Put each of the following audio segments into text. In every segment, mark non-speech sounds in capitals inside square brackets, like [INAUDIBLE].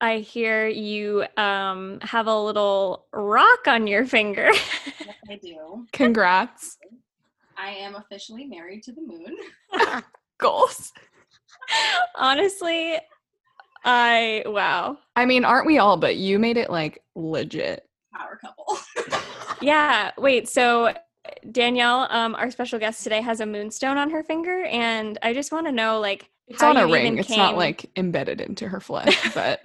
I hear you um, have a little rock on your finger. Yes, I do. [LAUGHS] Congrats. I am officially married to the moon. [LAUGHS] Goals. Honestly, I wow. I mean, aren't we all? But you made it like legit. Power couple. [LAUGHS] Yeah. Wait. So Danielle, um, our special guest today, has a moonstone on her finger, and I just want to know, like, It's how on a ring. even It's not like embedded into her [LAUGHS] flesh, but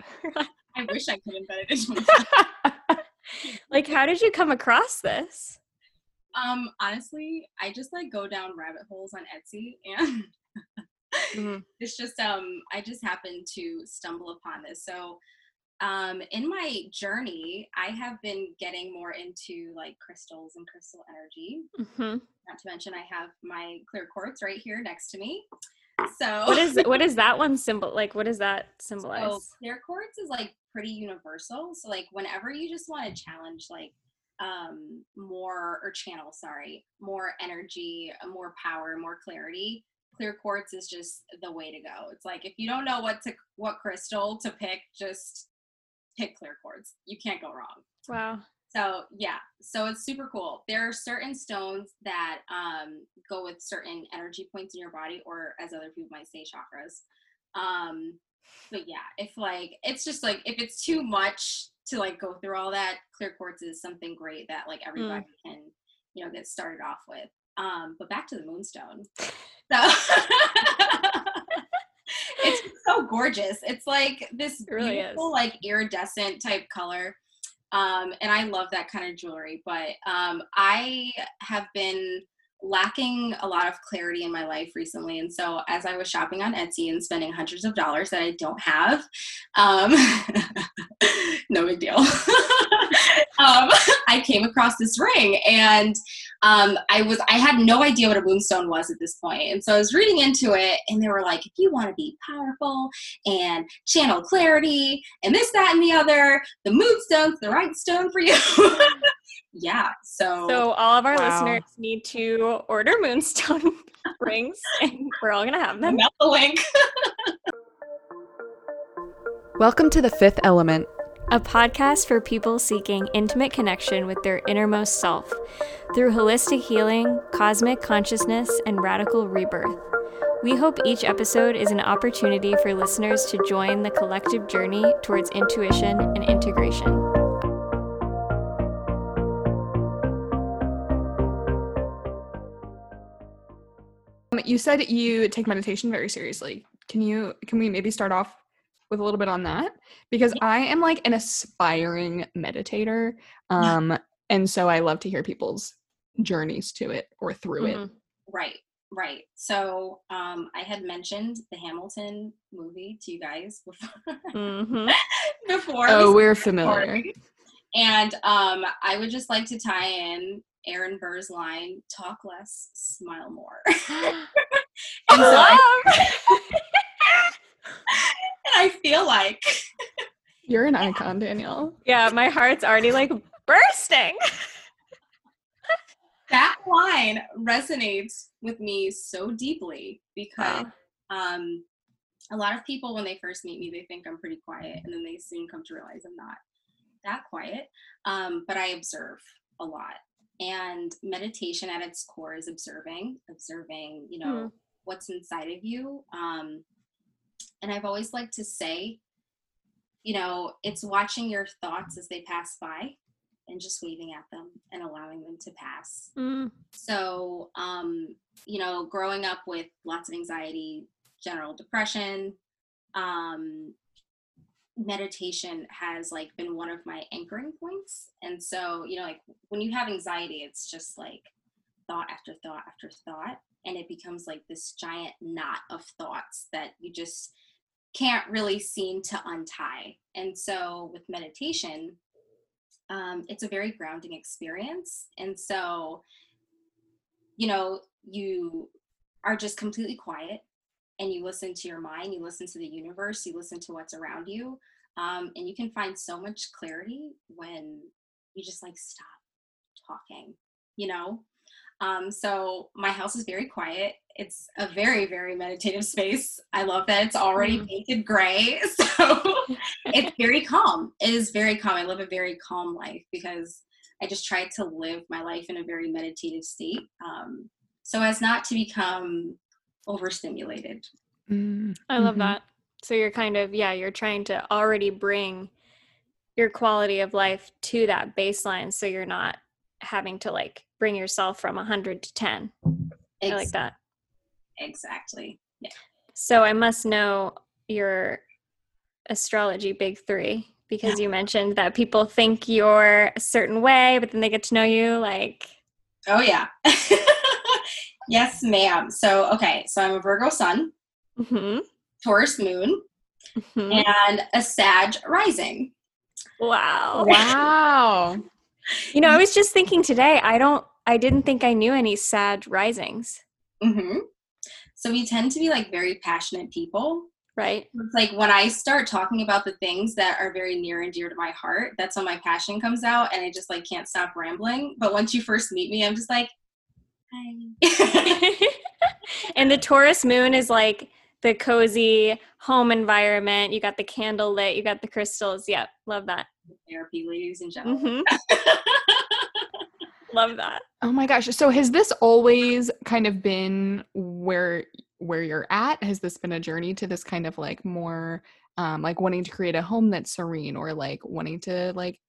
I wish I could embed it into my [LAUGHS] [LAUGHS] like, how did you come across this? Um, honestly, I just like go down rabbit holes on Etsy and Mhm. it's just um I just happened to stumble upon this. So um in my journey, I have been getting more into like crystals and crystal energy. Mhm. Not to mention I have my clear quartz right here next to me. [LAUGHS] So What is what is that one symbol? Like, what does that symbolize? So clear quartz is like pretty universal. So like whenever you just want to challenge like um more or channel, sorry, more energy, more power, more clarity, clear quartz is just the way to go. It's like if you don't know what to what crystal to pick, just pick clear quartz. You can't go wrong. wow. So yeah, so it's super cool. There are certain stones that um, go with certain energy points in your body, or as other people might say, chakras. Um, but yeah, if like it's just like if it's too much to like go through all that, clear quartz is something great that like everybody can you know get started off with. Um, but back to the moonstone. [LAUGHS] So [LAUGHS] it's so gorgeous. It's like this It really is. beautiful, like iridescent type color. Um, and I love that kind of jewelry. But um, I have been lacking a lot of clarity in my life recently. And so as I was shopping on Etsy and spending hundreds of dollars that I don't have, um, [LAUGHS] no big deal. [LAUGHS] um, I came across this ring and um, I was I had no idea what a moonstone was at this point, and so I was reading into it, and they were like, if you want to be powerful and channel clarity and this, that, and the other, the moonstone's the right stone for you. [LAUGHS] yeah. So, So all of our Wow. listeners need to order moonstone [LAUGHS] rings, and we're all gonna have them. I'm the link. [LAUGHS] welcome to the fifth element. A podcast for people seeking intimate connection with their innermost self through holistic healing, cosmic consciousness, and radical rebirth. We hope each episode is an opportunity for listeners to join the collective journey towards intuition and integration. You said you take meditation very seriously. Can you can we maybe start off with a little bit on that? Because I am like an aspiring meditator. Um and so I love to hear people's journeys to it or through it. Mhm. Right, right. So um, I had mentioned the Hamilton movie to you guys before. Mhm. [LAUGHS] before Oh, we we're familiar. recording. And um, I would just like to tie in Aaron Burr's line: "Talk less, smile more." [LAUGHS] [GASPS] and so I, [LAUGHS] and I feel like [LAUGHS] You're an icon, Danielle. yeah, my heart's already like bursting. that line resonates with me so deeply because um, a lot of people when they first meet me they think i'm pretty quiet and then they soon come to realize i'm not that quiet um, but i observe a lot and meditation at its core is observing observing you know what's inside of you um, and i've always liked to say you know it's watching your thoughts as they pass by and just waving at them and allowing them to pass Mm. so, um, you know, growing up with lots of anxiety, general depression, um, meditation has like been one of my anchoring points. And so, you know, like when you have anxiety, it's just like thought after thought after thought, and it becomes like this giant knot of thoughts that you just can't really seem to untie. And so, with meditation, um, it's a very grounding experience. And so, you know, you are just completely quiet and you listen to your mind, you listen to the universe, you listen to what's around you. Um, and you can find so much clarity when you just like stop talking, you know? Um, so my house is very quiet. It's a very, very meditative space. I love that it's already Mm. painted gray. [LAUGHS] So it's very calm. It is very calm. I live a very calm life because I just try to live my life in a very meditative state. Um, so as not to become overstimulated. Mm, I love mhm. that. So you're kind of, yeah, you're trying to already bring your quality of life to that baseline so you're not having to like bring yourself from 100 to 10. I like that. Exactly. Yeah. So I must know your astrology big three because you mentioned that people think you're a certain way, but then they get to know you like, Oh yeah. [LAUGHS] yes, ma'am. So okay, so I'm a Virgo sun, mhm, Taurus moon, mhm. and a Sag rising. wow. [LAUGHS] Wow. You know, I was just thinking today, I don't, I didn't think I knew any Sag risings, hmm So we tend to be like very passionate people. right? It's like when I start talking about the things that are very near and dear to my heart, that's when my passion comes out and I just like can't stop rambling. But once you first meet me, I'm just like, hi. [LAUGHS] and the Taurus moon is like the cozy home environment. You got the candle lit, you got the crystals. Yep, love that. Therapy, ladies and gentlemen. hmm [LAUGHS] love that. Oh my gosh. So has this always kind of been where where you're at? Has this been a journey to this kind of like more um like wanting to create a home that's serene or like wanting to like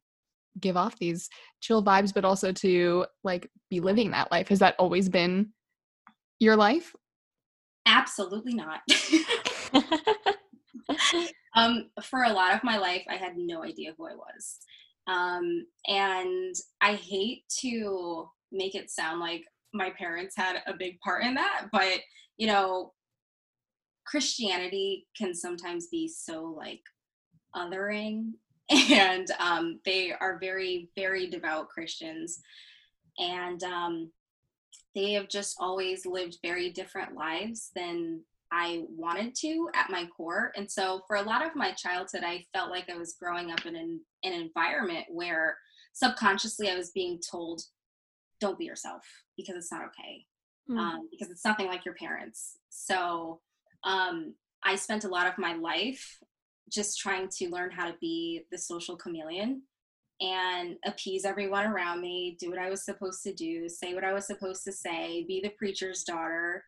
give off these chill vibes but also to like be living that life? Has that always been your life? Absolutely not. [LAUGHS] [LAUGHS] um, for a lot of my life, I had no idea who I was. Um, and I hate to make it sound like my parents had a big part in that, but you know, Christianity can sometimes be so like othering, [LAUGHS] and um, they are very, very devout Christians, and um, they have just always lived very different lives than I wanted to at my core. And so for a lot of my childhood, I felt like I was growing up in an, an environment where subconsciously I was being told, don't be yourself because it's not okay. Hmm. Um, because it's nothing like your parents. So um, I spent a lot of my life just trying to learn how to be the social chameleon and appease everyone around me, do what I was supposed to do, say what I was supposed to say, be the preacher's daughter.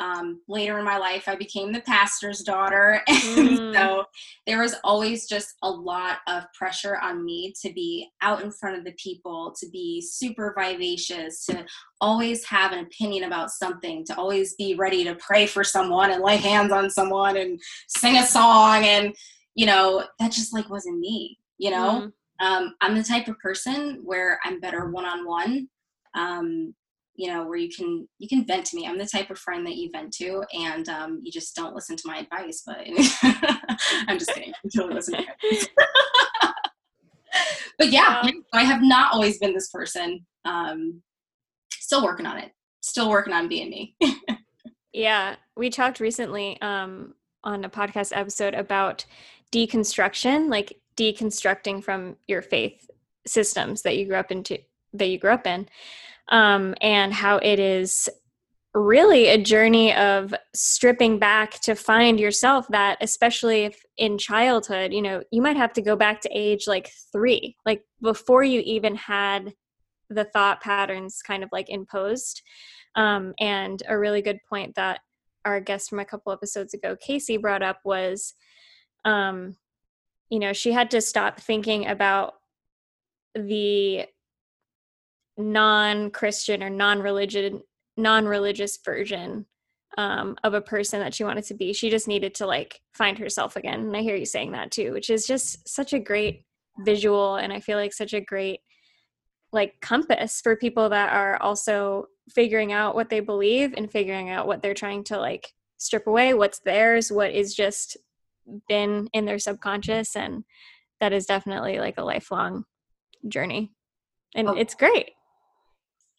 Um, later in my life, I became the pastor's daughter. [LAUGHS] And Mm. so there was always just a lot of pressure on me to be out in front of the people, to be super vivacious, to always have an opinion about something, to always be ready to pray for someone and lay hands on someone and sing a song. And, you know, that just like wasn't me, you know? Mhm. um, I'm the type of person where I'm better one on one. Um, you know, where you can you can vent to me. I'm the type of friend that you vent to, and um, you just don't listen to my advice. But [LAUGHS] I'm just kidding. You totally listen to [LAUGHS] but yeah, Wow. I have not always been this person. Um, still working on it. Still working on being [LAUGHS] me. Yeah, we talked recently um, on a podcast episode about deconstruction, like deconstructing from your faith systems that you grew up into, that you grew up in, um, and how it is really a journey of stripping back to find yourself. That, especially if in childhood, you know, you might have to go back to age like three, like before you even had the thought patterns kind of like imposed um, and a really good point that our guest from a couple episodes ago, Casey, brought up was, um, you know, she had to stop thinking about the non-Christian or non-religion, non-religious version um, of a person that she wanted to be. She just needed to like find herself again. And I hear you saying that too, which is just such a great visual, and I feel like such a great like compass for people that are also figuring out what they believe and figuring out what they're trying to like strip away what's theirs what is just been in their subconscious and that is definitely like a lifelong journey and Oh. it's great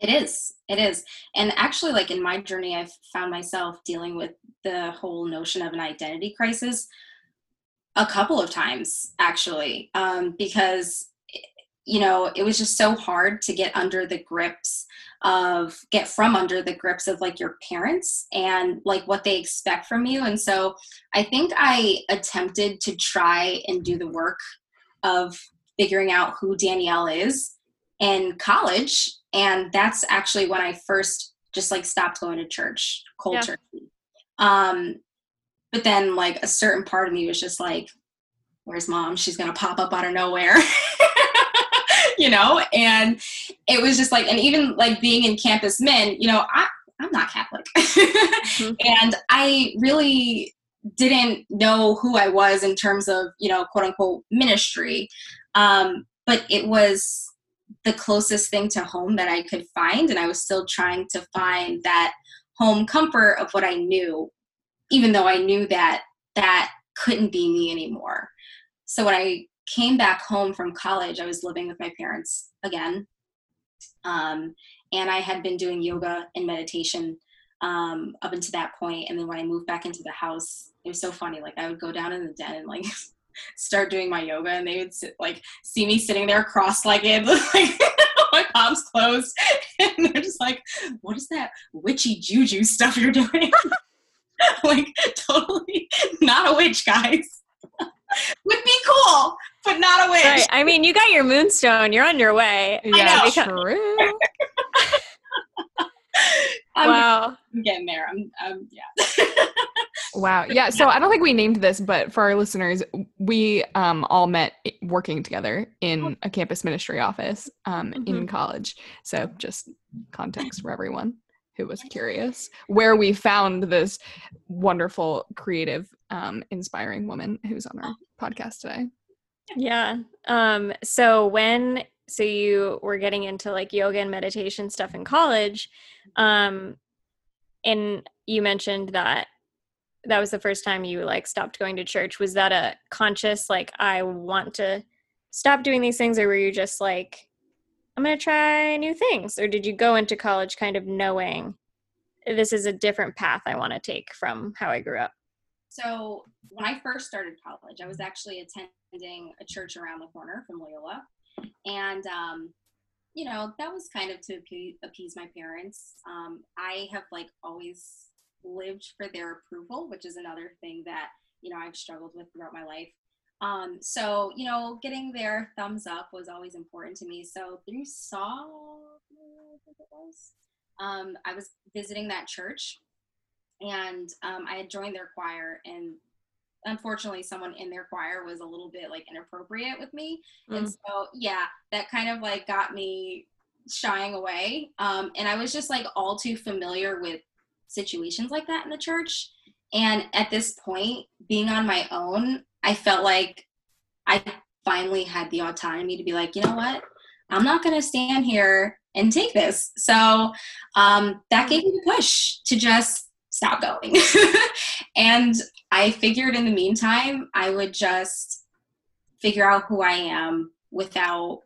It is. It is. And actually, like in my journey, I've found myself dealing with the whole notion of an identity crisis a couple of times, actually, um, because you know, it was just so hard to get under the grips of get from under the grips of like your parents and like what they expect from you. And so I think I attempted to try and do the work of figuring out who Danielle is in college. And that's actually when I first just like stopped going to church, cold yeah. Um, but then like a certain part of me was just like, where's mom? She's gonna pop up out of nowhere. [LAUGHS] you know, and it was just like, and even like being in campus men, you know, I, I'm not Catholic. mm-hmm. [LAUGHS] And I really didn't know who I was in terms of, you know, quote unquote ministry. Um, but it was the closest thing to home that I could find. And I was still trying to find that home comfort of what I knew, even though I knew that that couldn't be me anymore. So when I came back home from college, I was living with my parents again. Um, and I had been doing yoga and meditation um, up until that point. And then when I moved back into the house, it was so funny. Like I would go down in the den and like [LAUGHS] start doing my yoga, and they would sit, like see me sitting there cross-legged, [LAUGHS] like [LAUGHS] my palms closed, and they're just like, "What is that witchy juju stuff you're doing?" like totally not a witch, guys. Would be cool, but not a witch. Right. I mean, you got your moonstone. You're on your way. Yeah, because- true. [LAUGHS] I'm, wow. I'm getting there. I'm, I'm yeah. [LAUGHS] wow. Yeah. So I don't think we named this, but for our listeners, we um, all met working together in oh. a campus ministry office um, mm-hmm. in college. So just context for everyone who was curious, where we found this wonderful, creative, um, inspiring woman who's on our podcast today. Yeah. Um, so when so you were getting into like yoga and meditation stuff in college, um, and you mentioned that that was the first time you like stopped going to church. Was that a conscious like I want to stop doing these things, or were you just like I'm going to try new things? Or did you go into college kind of knowing this is a different path I want to take from how I grew up? So, when I first started college, I was actually attending a church around the corner from Loyola. And, um, you know, that was kind of to appease my parents. Um, I have like always lived for their approval, which is another thing that, you know, I've struggled with throughout my life. Um, so, you know, getting their thumbs up was always important to me. So through Saw, um, I was visiting that church and um, I had joined their choir and unfortunately someone in their choir was a little bit like inappropriate with me. Mm. And so, yeah, that kind of like got me shying away. Um, and I was just like all too familiar with situations like that in the church. And at this point, being on my own, I felt like I finally had the autonomy to be like, you know what? I'm not going to stand here and take this. So um, that gave me the push to just stop going. [LAUGHS] and I figured in the meantime, I would just figure out who I am without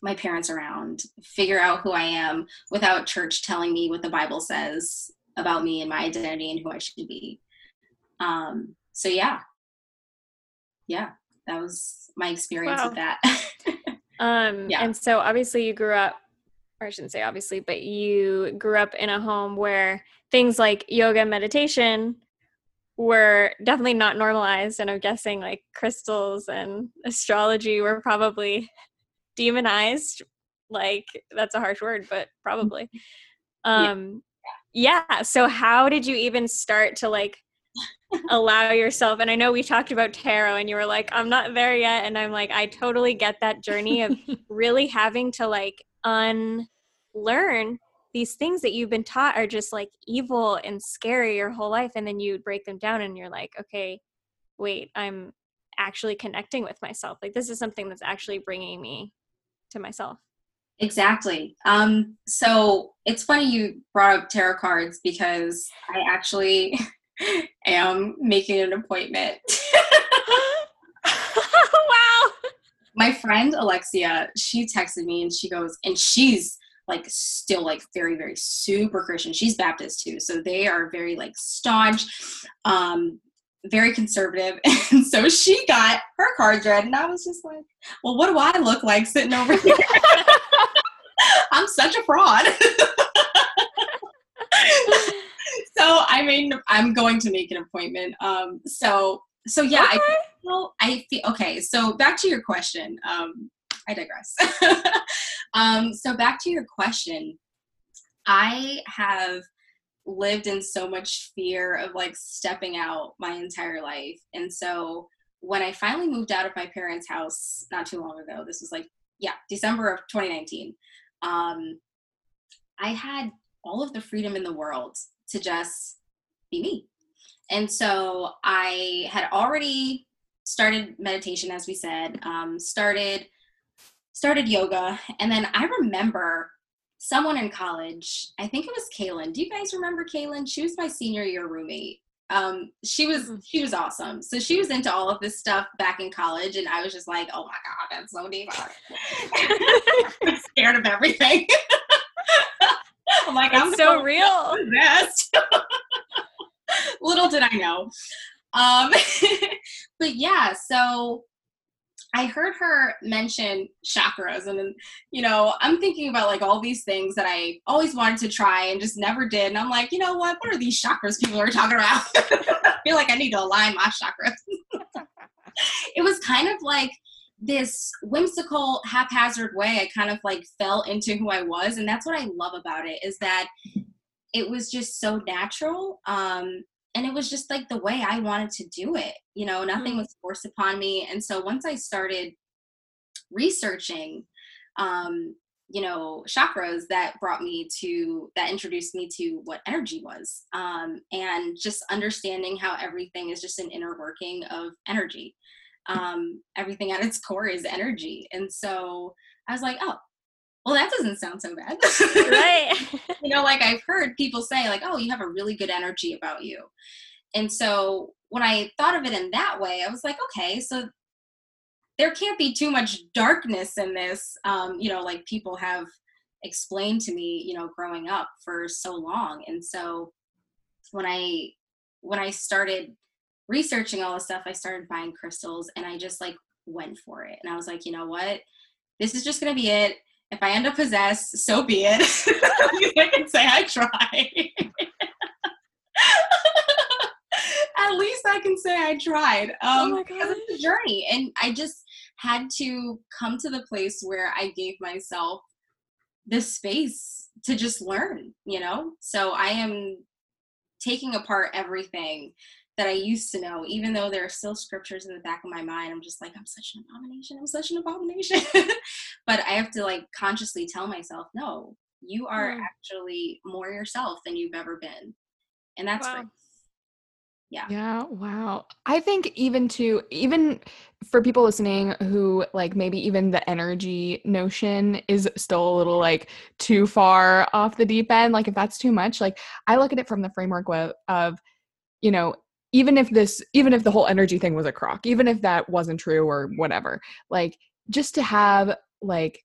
my parents around, figure out who I am without church telling me what the Bible says about me and my identity and who I should be. Um, so yeah, yeah, that was my experience wow. with that. [LAUGHS] um, yeah. And so obviously you grew up, or I shouldn't say obviously, but you grew up in a home where things like yoga and meditation were definitely not normalized. And I'm guessing like crystals and astrology were probably [LAUGHS] demonized. Like that's a harsh word, but probably. [LAUGHS] Um, yeah. yeah. So how did you even start to like [LAUGHS] allow yourself and i know we talked about tarot and you were like i'm not there yet and i'm like i totally get that journey of really having to like unlearn these things that you've been taught are just like evil and scary your whole life and then you break them down and you're like okay wait i'm actually connecting with myself like this is something that's actually bringing me to myself exactly um so it's funny you brought up tarot cards because i actually [LAUGHS] am making an appointment. [LAUGHS] wow. My friend Alexia, she texted me and she goes, and she's like still like very, very super Christian. She's Baptist too. So they are very like staunch. Um, very conservative. [LAUGHS] And so she got her cards read, and I was just like, well, what do I look like sitting over here? [LAUGHS] I'm such a fraud. [LAUGHS] so I mean, I'm going to make an appointment. Um, so so yeah, okay. I feel I feel okay. So back to your question. Um, I digress. Um, so back to your question. I have lived in so much fear of like stepping out my entire life. And so when I finally moved out of my parents' house not too long ago, this was like, yeah, December of 2019, um, I had all of the freedom in the world to just be me. And so I had already started meditation, as we said, um, started started yoga, and then I remember someone in college. I think it was Kaylin. Do you guys remember Kaylin? She was my senior year roommate. Um, she was mm-hmm. she was awesome. So she was into all of this stuff back in college, and I was just like, oh my god, that's so deep. [LAUGHS] I'm scared of everything. [LAUGHS] I'm like, I'm so real. Best. [LAUGHS] Little did I know. Um, but yeah, so I heard her mention chakras, and you know, I'm thinking about like all these things that I always wanted to try and just never did. And I'm like, you know what? What are these chakras people are talking about? [LAUGHS] I feel like I need to align my chakras. [LAUGHS] it was kind of like this whimsical haphazard way i kind of like fell into who i was and that's what i love about it is that it was just so natural um and it was just like the way i wanted to do it you know nothing mm-hmm. was forced upon me and so once i started researching um you know chakras that brought me to that introduced me to what energy was um and just understanding how everything is just an inner working of energy um, everything at its core is energy. And so I was like, oh, well, that doesn't sound so bad. right. [LAUGHS] [LAUGHS] you know, like I've heard people say, like, oh, you have a really good energy about you. And so when I thought of it in that way, I was like, okay, so there can't be too much darkness in this, um, you know, like people have explained to me, you know, growing up for so long. And so when I when I started researching all this stuff, I started buying crystals and I just like went for it. And I was like, you know what? This is just gonna be it. If I end up possessed, so be it. [LAUGHS] I can say I tried. [LAUGHS] At least I can say I tried. Oh um, oh my because it's a journey, and I just had to come to the place where I gave myself the space to just learn. You know, so I am taking apart everything that I used to know, even though there are still scriptures in the back of my mind, I'm just like, I'm such an abomination. I'm such an abomination. [LAUGHS] but I have to like consciously tell myself, no, you are mm. actually more yourself than you've ever been. And that's wow. great. Yeah. Yeah. Wow. I think even to, even for people listening who like maybe even the energy notion is still a little like too far off the deep end, like if that's too much, like I look at it from the framework of, of you know, even if this even if the whole energy thing was a crock even if that wasn't true or whatever like just to have like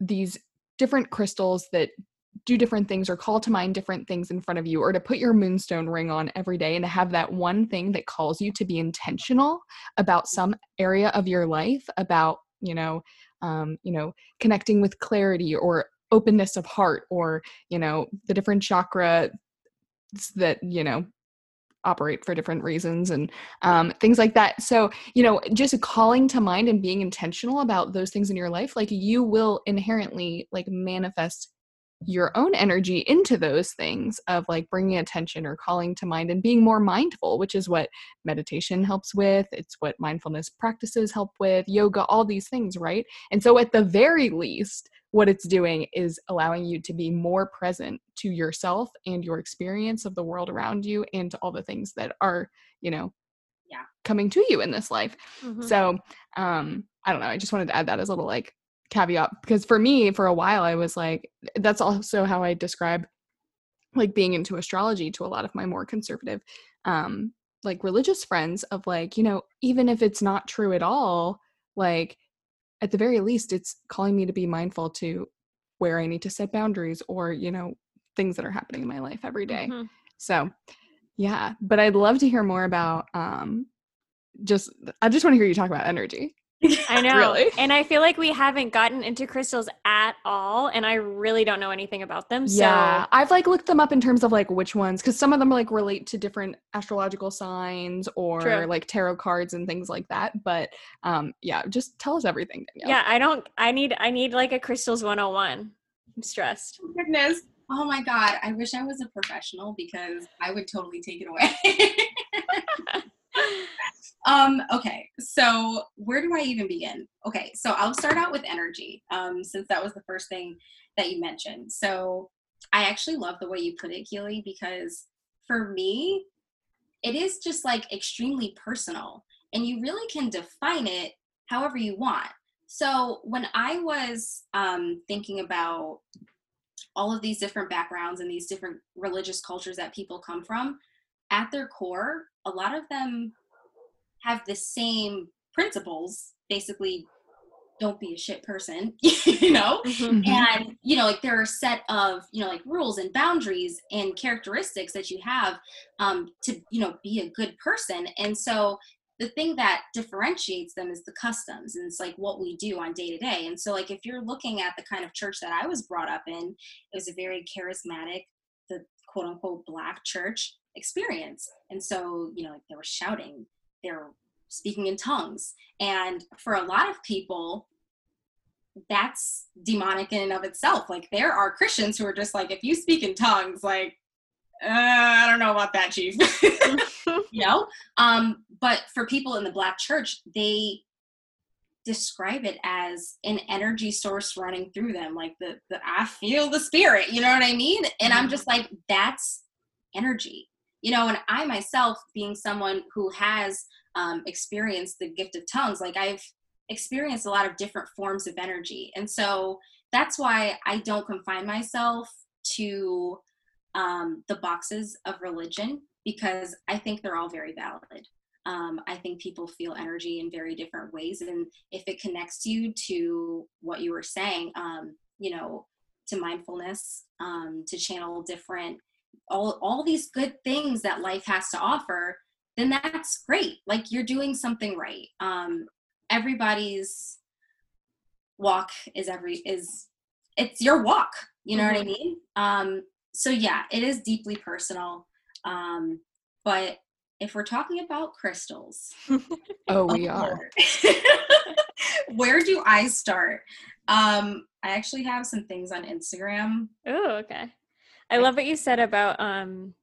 these different crystals that do different things or call to mind different things in front of you or to put your moonstone ring on every day and to have that one thing that calls you to be intentional about some area of your life about you know um, you know connecting with clarity or openness of heart or you know the different chakra that you know operate for different reasons and um, things like that. So, you know, just calling to mind and being intentional about those things in your life, like you will inherently like manifest your own energy into those things of like bringing attention or calling to mind and being more mindful, which is what meditation helps with. It's what mindfulness practices help with, yoga, all these things, right? And so, at the very least, what it's doing is allowing you to be more present to yourself and your experience of the world around you and to all the things that are, you know, yeah, coming to you in this life. Mm-hmm. So, um, I don't know. I just wanted to add that as a little like caveat because for me, for a while, I was like, that's also how I describe like being into astrology to a lot of my more conservative, um, like religious friends of like, you know, even if it's not true at all, like at the very least it's calling me to be mindful to where i need to set boundaries or you know things that are happening in my life every day. Mm-hmm. so Yeah, but I'd love to hear more about um just I just want to hear you talk about energy. [LAUGHS] I know. Really? And I feel like we haven't gotten into crystals at all. And I really don't know anything about them. So yeah, I've like looked them up in terms of like which ones because some of them like relate to different astrological signs or True. like tarot cards and things like that. But um yeah, just tell us everything. Danielle. yeah, I don't I need I need like a crystals 101. I'm stressed. Goodness. Oh my God. I wish I was a professional because I would totally take it away. [LAUGHS] [LAUGHS] um, okay. So where do I even begin? Okay. So I'll start out with energy, um, since that was the first thing that you mentioned. So I actually love the way you put it, Keighlee, because for me, it is just like extremely personal and you really can define it however you want. So when I was um, thinking about all of these different backgrounds and these different religious cultures that people come from, at their core, a lot of them have the same principles. Basically, don't be a shit person, [LAUGHS] you know? Mhm. and you know like there are a set of you know like rules and boundaries and characteristics that you have um, to you know be a good person and so the thing that differentiates them is the customs and it's like what we do on day to day and so like if you're looking at the kind of church that i was brought up in it was a very charismatic the quote unquote black church experience and so you know like they were shouting they were speaking in tongues and for a lot of people that's demonic in and of itself. Like there are Christians who are just like, if you speak in tongues, like, uh, I don't know about that, chief. [LAUGHS] you know? Um, but for people in the black church, they describe it as an energy source running through them. Like the, the I feel the spirit, you know what I mean? And I'm just like, that's energy. You know, and I myself being someone who has um, experienced the gift of tongues, like I've experienced a lot of different forms of energy. And so that's why I don't confine myself to um, the boxes of religion because I think they're all very valid. Um, I think people feel energy in very different ways. And if it connects you to what you were saying, um, you know, to mindfulness, um, to channel different, all, all these good things that life has to offer, then that's great. Like you're doing something right. Um, everybody's walk is every is it's your walk you know what i mean um so yeah it is deeply personal um but if we're talking about crystals [LAUGHS] Oh, we [LAUGHS] are. [LAUGHS] Where do i start um i actually have some things on instagram Oh, okay. I love what you said about um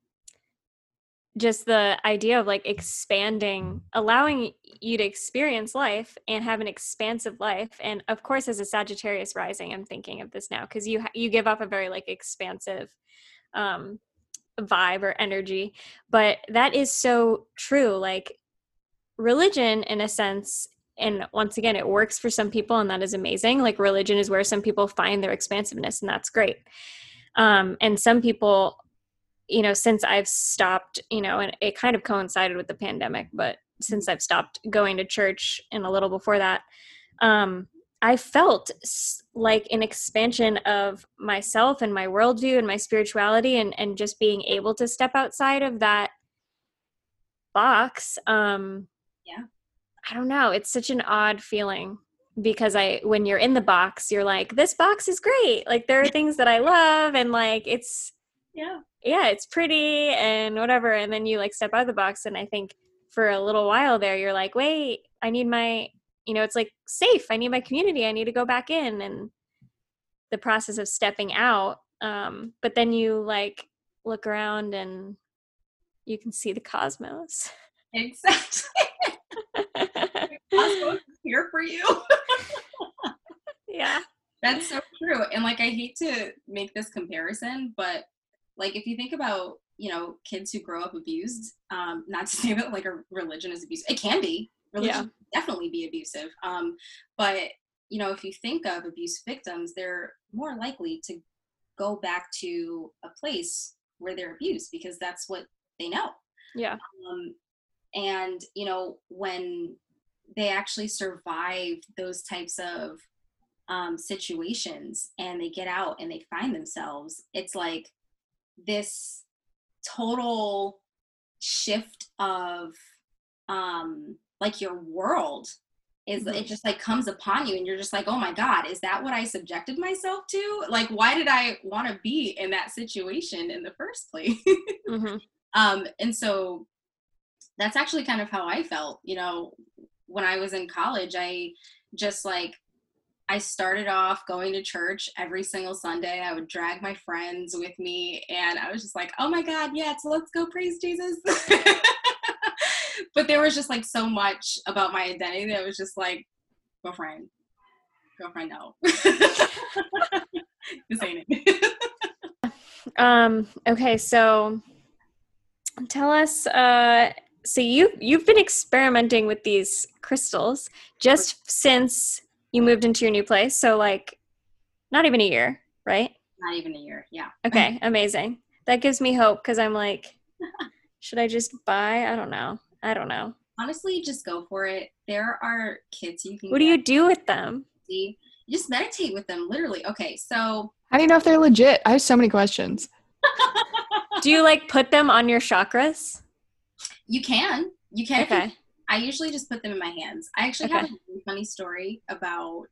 just the idea of like expanding, allowing you to experience life and have an expansive life. And of course, as a Sagittarius rising, I'm thinking of this now because you you give off a very like expansive um vibe or energy, but that is so true. Like religion, in a sense, and once again, it works for some people, and that is amazing. Like religion is where some people find their expansiveness, and that's great um, and some people you know since i've stopped you know and it kind of coincided with the pandemic but since i've stopped going to church and a little before that um, i felt like an expansion of myself and my worldview and my spirituality and and just being able to step outside of that box um Yeah. i don't know it's such an odd feeling because I when you're in the box, you're like, this box is great. Like there are things that I love and like it's yeah yeah, it's pretty and whatever. And then you like step out of the box and I think for a little while there you're like, wait, I need my you know, it's like safe. I need my community. I need to go back in and the process of stepping out. Um, but then you like look around and you can see the cosmos. exactly Cosmos is here for you yeah. That's so true. And like I hate to make this comparison, but like if you think about, you know, kids who grow up abused, um, not to [LAUGHS] say that like a religion is abusive. It can be. Religion Yeah. can definitely be abusive. Um, but you know, if you think of abuse victims, they're more likely to go back to a place where they're abused because that's what they know Yeah. um, and you know when they actually survive those types of um, situations and they get out and they find themselves it's like this total shift of um like your world is it just like comes upon you and you're just like oh my god is that what i subjected myself to? Like why did i want to be in that situation in the first place? [LAUGHS] Hmm um and so that's actually kind of how i felt you know when i was in college i just like i started off going to church every single sunday. I would drag my friends with me and i was just like oh my god yes let's go praise jesus. [LAUGHS] But there was just like so much about my identity that was just like girlfriend girlfriend no [LAUGHS] this ain't it. [LAUGHS] Um, okay, so tell us uh so you you've been experimenting with these crystals just since you moved into your new place, so like not even a year, right? not even a year yeah Okay, amazing. That gives me hope cuz I'm like [LAUGHS] should I just buy? I don't know. I don't know. honestly just go for it there are kits you can What do you do with them? see. You just meditate with them, literally. Okay, so How do you know if they're legit? I have so many questions. [LAUGHS] Do you like put them on your chakras? you can. You can. if you- Okay. I usually just put them in my hands. I actually have a really funny story about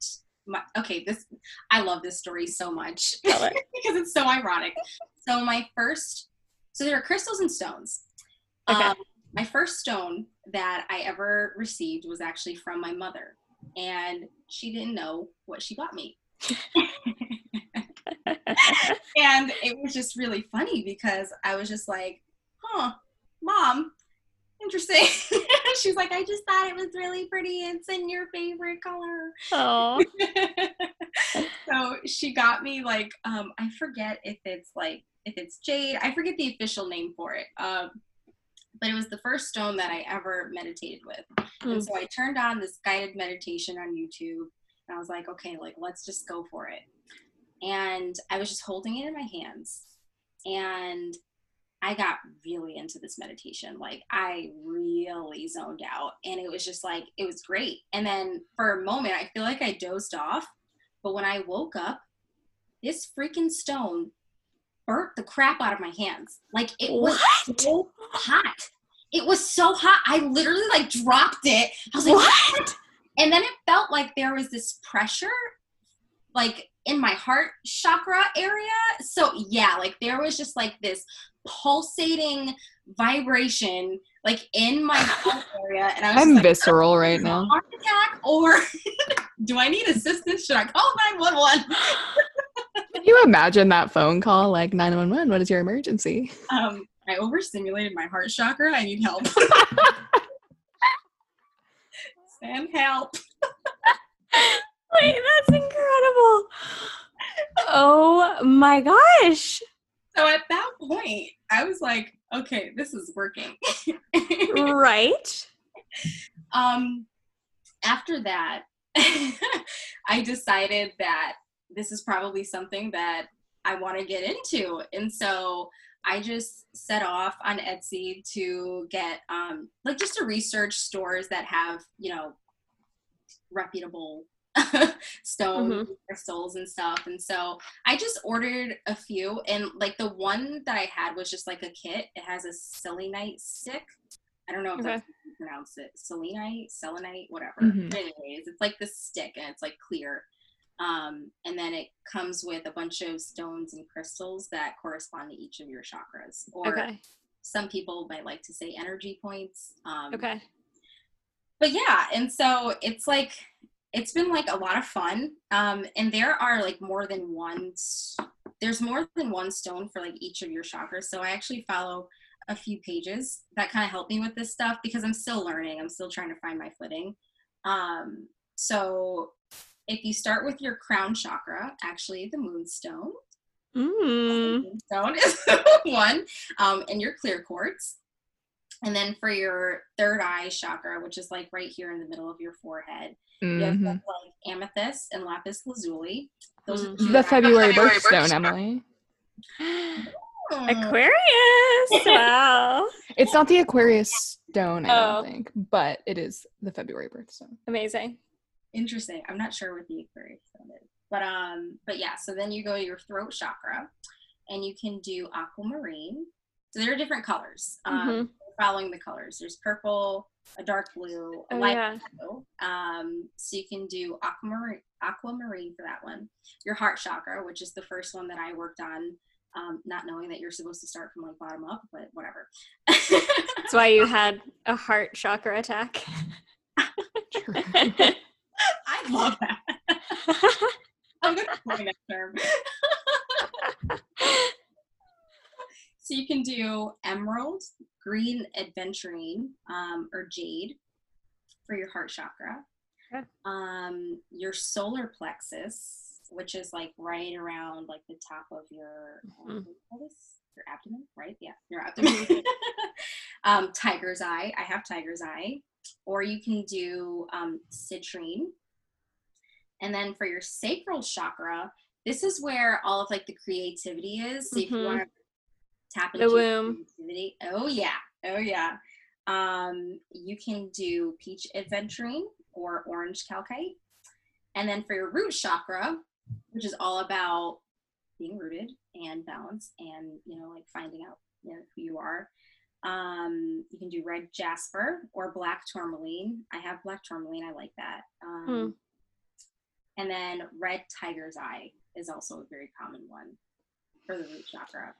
my. Okay, this I love this story so much it. [LAUGHS] because it's so ironic. So my first, so there are crystals and stones. Okay. Um, my first stone that I ever received was actually from my mother, and she didn't know what she got me. [LAUGHS] [LAUGHS] and it was just really funny because I was just like, huh, mom, interesting. [LAUGHS] She's like, I just thought it was really pretty. It's in your favorite color. oh. [LAUGHS] so she got me like, um, I forget if it's like, if it's jade, I forget the official name for it. Um, but it was the first stone that I ever meditated with. Hmm. And so I turned on this guided meditation on YouTube and I was like, okay, like let's just go for it. And I was just holding it in my hands and I got really into this meditation. Like I really zoned out and it was just like it was great. And then for a moment I feel like I dozed off, but when I woke up, this freaking stone burnt the crap out of my hands. Like it was What? so hot. It was so hot. I literally like dropped it. I was like, What? And then it felt like there was this pressure, like in my heart chakra area. So yeah, like there was just like this pulsating vibration, like in my [LAUGHS] heart area, and I was I'm like, visceral right "Is it a now. Heart attack, or [LAUGHS] do I need assistance? Should I call nine one one? Can you imagine that phone call like 911? What is your emergency? Um, I overstimulated my heart chakra. I need help. [LAUGHS] Send help. Wait, that's incredible. Oh my gosh. So at that point, I was like, okay, this is working. [LAUGHS] Right? um, after that, [LAUGHS] I decided that this is probably something that I want to get into. And so I just set off on Etsy to get, um, like, just to research stores that have, you know, reputable [LAUGHS] stone Mhm. crystals and stuff. And so I just ordered a few, and like the one that I had was just like a kit. It has a selenite stick. I don't know if that's how you pronounce it. Selenite, selenite, whatever. Mhm. Anyways, it's like this stick, and it's like clear. Um, and then it comes with a bunch of stones and crystals that correspond to each of your chakras. Or Okay. some people might like to say energy points. Um, Okay. but yeah and so it's like it's been like a lot of fun um and there are like more than one there's more than one stone for like each of your chakras so i actually follow a few pages that kind of help me with this stuff because i'm still learning i'm still trying to find my footing. Um so if you start with your crown chakra actually the moonstone. Mm. Moonstone [LAUGHS] is one um and your clear quartz and then for your third eye chakra, which is like right here in the middle of your forehead, you have Mhm. stuff like amethyst and lapis lazuli. Those are Mm. two The that- February February birthstone, Emily. [GASPS] Aquarius. [LAUGHS] Wow. It's not the Aquarius stone, I Oh. don't think, but it is the February birthstone. Amazing. Interesting. I'm not sure what the Aquarius stone is, but um, but yeah. So then you go to your throat chakra, and you can do aquamarine. So there are different colors. Um, Mhm. Following the colors. There's purple, a dark blue, a Oh, light yeah. blue. Um, so you can do aquamarine, aquamarine for that one. Your heart chakra, which is the first one that I worked on, um, not knowing that you're supposed to start from like bottom up, but whatever. That's why you [LAUGHS] had a heart chakra attack. [LAUGHS] I love that. [LAUGHS] I'm gonna coin that term. So you can do emerald, green adventurine, um, or jade for your heart chakra. Okay. Um, your solar plexus, which is like right around like the top of your um, Mhm. what do you call this? your abdomen, right? Yeah, your abdomen. [LAUGHS] um, tiger's eye. I have tiger's eye. Or you can do um, citrine. And then for your sacral chakra, this is where all of like the creativity is. So if you want to tap The into your womb. creativity, oh yeah, oh yeah. Um, you can do peach adventurine or orange calcite. And then for your root chakra, which is all about being rooted and balanced, and you know like finding out you know who you are um you can do red jasper or black tourmaline i have black tourmaline i like that um Hmm. and then red tiger's eye is also a very common one for the root chakra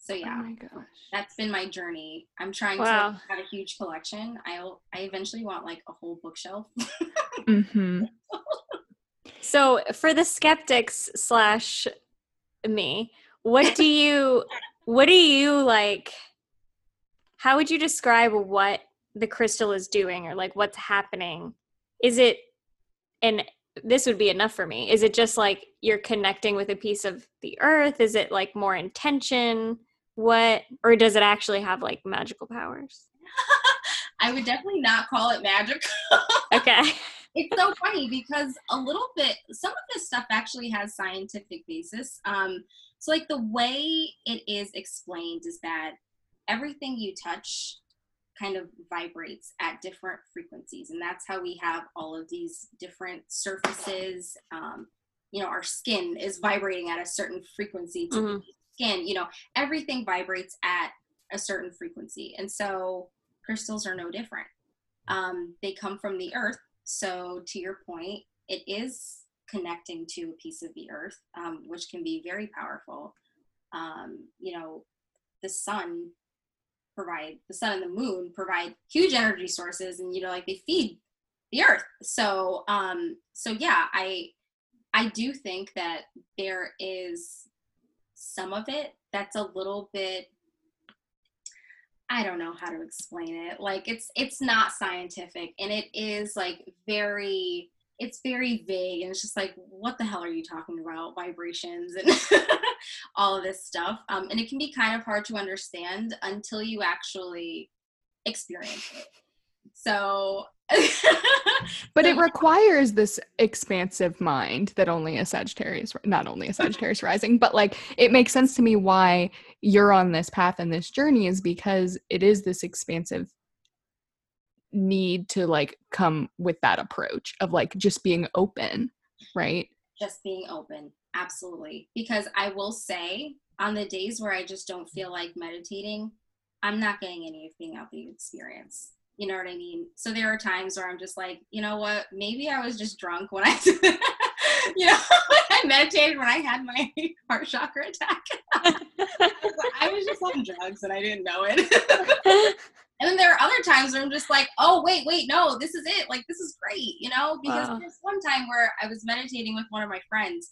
so Oh yeah my gosh. that's been my journey i'm trying Wow. to have a huge collection i'll i eventually want like a whole bookshelf [LAUGHS] Mm-hmm. So for the skeptics slash me, what do you what do you like how would you describe what the crystal is doing or like what's happening? Is it and this would be enough for me. Is it just like you're connecting with a piece of the earth? Is it like more intention? What or does it actually have like magical powers? [LAUGHS] i would definitely not call it magic [LAUGHS] Okay. it's so funny because a little bit some of this stuff actually has scientific basis um so like the way it is explained is that everything you touch kind of vibrates at different frequencies and that's how we have all of these different surfaces um you know our skin is vibrating at a certain frequency to Mhm. the skin you know everything vibrates at a certain frequency. And so crystals are no different. Um, they come from the earth. So to your point it is connecting to a piece of the earth um, which can be very powerful. Um, you know the sun provide the sun and the moon provide huge energy sources and you know like they feed the earth. So um so yeah i i do think that there is some of it that's a little bit I don't know how to explain it. Like it's it's not scientific and it is like very it's very vague and it's just like what the hell are you talking about? Vibrations and [LAUGHS] all of this stuff. Um, and it can be kind of hard to understand until you actually experience it. So [LAUGHS] But it requires this expansive mind that only a Sagittarius, not only a Sagittarius rising, but like it makes sense to me why you're on this path and this journey is because it is this expansive need to like come with that approach of like just being open, right? just being open. Absolutely. Because i will say on the days where i just don't feel like meditating i'm not getting anything out of the experience you know what i mean so there are times where i'm just like you know what maybe i was just drunk when i [LAUGHS] you know when i meditated when i had my [LAUGHS] heart chakra attack [LAUGHS] i was just on drugs and i didn't know it and then there are other times where I'm just like, oh, wait, wait, no, this is it. Like, this is great, you know? Because Wow. there's one time where I was meditating with one of my friends,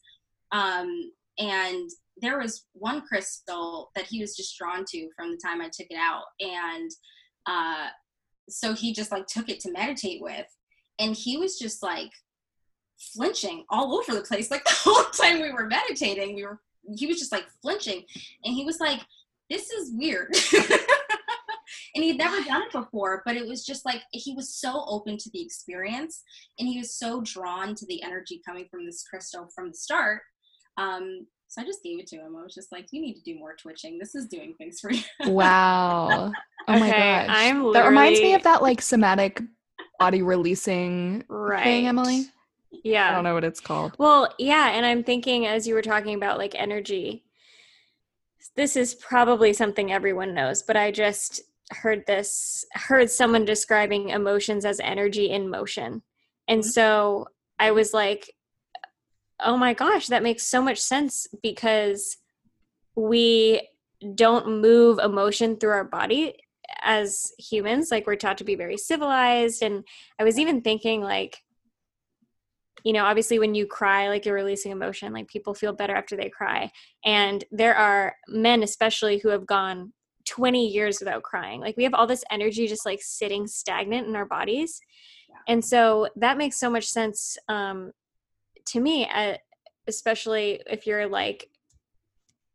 um, and there was one crystal that he was just drawn to from the time I took it out. And uh, so he just like took it to meditate with. And he was just like flinching all over the place. Like [LAUGHS] the whole time we were meditating, we were, he was just like flinching. And he was like, this is weird. [LAUGHS] and he'd never done it before but it was just like he was so open to the experience and he was so drawn to the energy coming from this crystal from the start um so i just gave it to him i was just like you need to do more twitching this is doing things for you Wow. Oh my Okay, gosh. I'm that reminds me of that like somatic body releasing right. thing, Emily. Yeah. I don't know what it's called. Well, yeah, and I'm thinking as you were talking about like energy, this is probably something everyone knows, but I just heard this heard someone describing emotions as energy in motion and Mhm. so i was like oh my gosh that makes so much sense because we don't move emotion through our body as humans. Like we're taught to be very civilized. And i was even thinking like you know obviously when you cry like you're releasing emotion like people feel better after they cry. And there are men especially who have gone 20 years without crying. Like we have all this energy just like sitting stagnant in our bodies. Yeah. and so that makes so much sense um to me uh, especially if you're like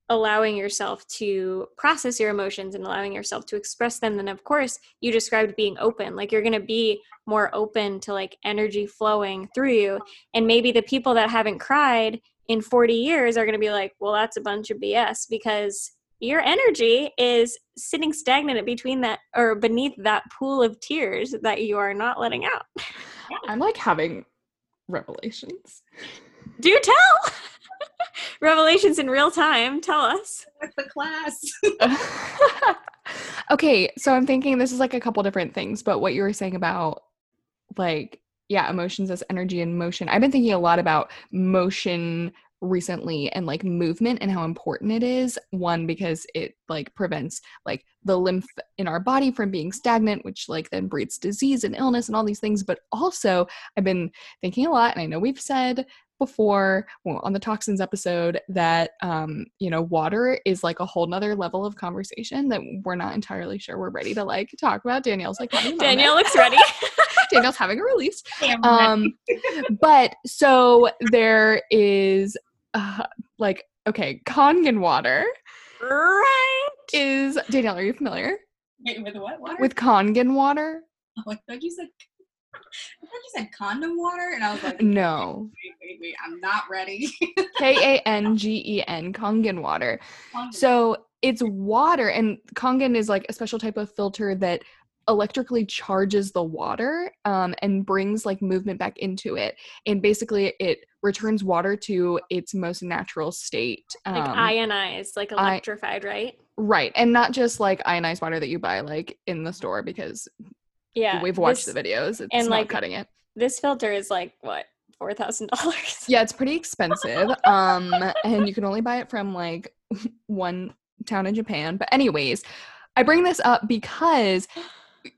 allowing yourself to process your emotions and allowing yourself to express them then of course you described being open. Like you're going to be more open to like energy flowing through you. And maybe the people that haven't cried in 40 years are going to be like well that's a bunch of bs because your energy is sitting stagnant between that or beneath that pool of tears that you are not letting out. I'm like having revelations. do tell [LAUGHS] revelations in real time tell us With the class. [LAUGHS] okay, so I'm thinking this is like a couple different things, but what you were saying about like yeah, emotions as energy and motion. I've been thinking a lot about motion recently and like movement and how important it is. One because it like prevents like the lymph in our body from being stagnant, which like then breeds disease and illness and all these things, but also I've been thinking a lot and I know we've said before well, on the toxins episode that um you know water is like a whole nother level of conversation that we're not entirely sure we're ready to like talk about. Danielle's like danielle looks ready. [LAUGHS] Danielle's having a release. Um but so there is uh, like okay kangen water right is danielle are you familiar Wait, with what water? with kangen water oh, I thought you said. I thought you said condom water, and I was like, no wait, wait, wait, I'm not ready. k-a-n-g-e-n kangen water So it's water, and Kangen is like a special type of filter that electrically charges the water um, and brings like movement back into it. And basically, it returns water to its most natural state. like Um, ionized like I- electrified right right. And not just like ionized water that you buy like in the store because yeah we've watched this, the videos. It's and, not like, cutting it. this filter is like what four thousand dollars Yeah, it's pretty expensive. [LAUGHS] Um, and you can only buy it from like [LAUGHS] one town in Japan. But anyways, I bring this up because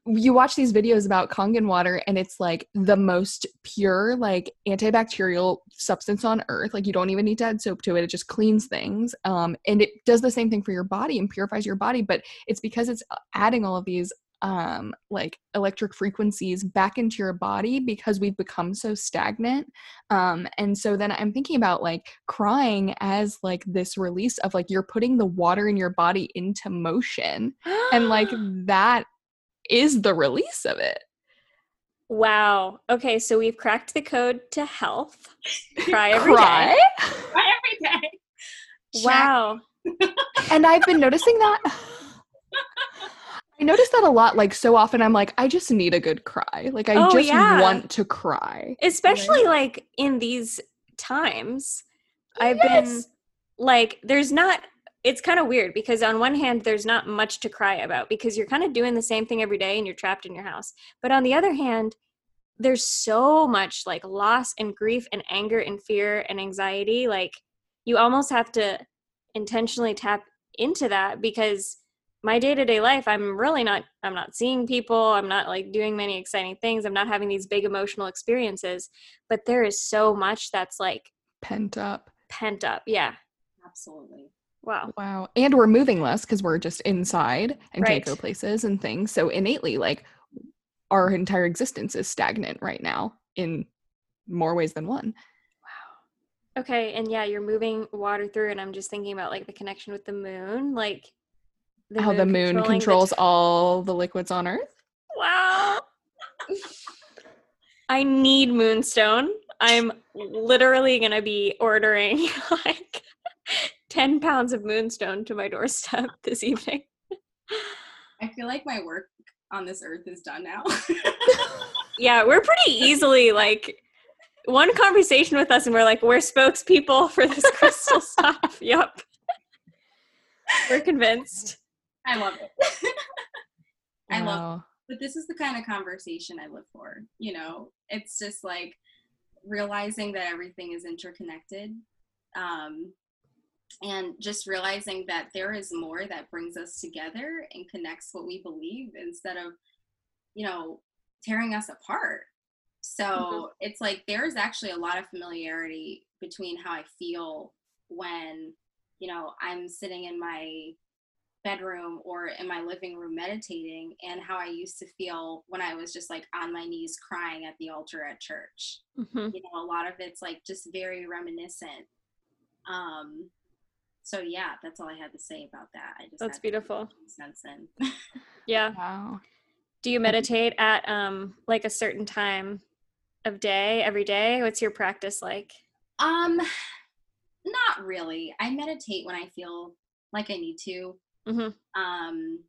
you watch these videos about Kangen water and it's like the most pure like antibacterial substance on earth. Like you don't even need to add soap to it. It just cleans things. Um and it does the same thing for your body and purifies your body but it's because it's adding all of these um like electric frequencies back into your body because we've become so stagnant. Um and so then i'm thinking about like crying as like this release of like you're putting the water in your body into motion. And like [GASPS] that is the release of it. Wow. Okay so we've cracked the code to health. [LAUGHS] Cry every day. cry? Every day. wow. [LAUGHS] And i've been noticing that. I notice that a lot like so often i'm like i just need a good cry. Like i Oh, just yeah. want to cry. Especially like in these times i've been like there's not it's kind of weird because on one hand there's not much to cry about because you're kind of doing the same thing every day and you're trapped in your house. But on the other hand there's so much like loss and grief and anger and fear and anxiety like you almost have to intentionally tap into that because my day-to-day life i'm really not i'm not seeing people i'm not like doing many exciting things i'm not having these big emotional experiences. But there is so much that's like pent up. pent up yeah. Absolutely. Wow wow and we're moving less because we're just inside and Right. can't go places and things so innately like our entire existence is stagnant right now in more ways than one Wow. Okay, and yeah, you're moving water through, and I'm just thinking about like the connection with the moon, like how the moon controlling the controls t- all the liquids on earth wow. I need moonstone. I'm literally gonna be ordering [LAUGHS] like ten pounds of moonstone to my doorstep [LAUGHS] this evening. I feel like my work on this earth is done now. [LAUGHS] Yeah, we're pretty easily like one conversation with us, and we're like, we're spokespeople for this crystal [LAUGHS] stuff. Yep. we're convinced. I love it. I love it. but this is the kind of conversation I live for. You know, it's just like realizing that everything is interconnected. Um, and just realizing that there is more that brings us together and connects what we believe instead of, you know, tearing us apart. So mm-hmm. it's like there's actually a lot of familiarity between how I feel when, you know, I'm sitting in my bedroom or in my living room meditating and how I used to feel when I was just like on my knees crying at the altar at church. Mm-hmm. You know, a lot of it's like just very reminiscent. Um so yeah, that's all I had to say about that. I just That's beautiful. Sense in. [LAUGHS] yeah. Wow. Do you meditate at um like a certain time of day every day? What's your practice like? Um not really. I meditate when I feel like I need to. Mm-hmm. Um,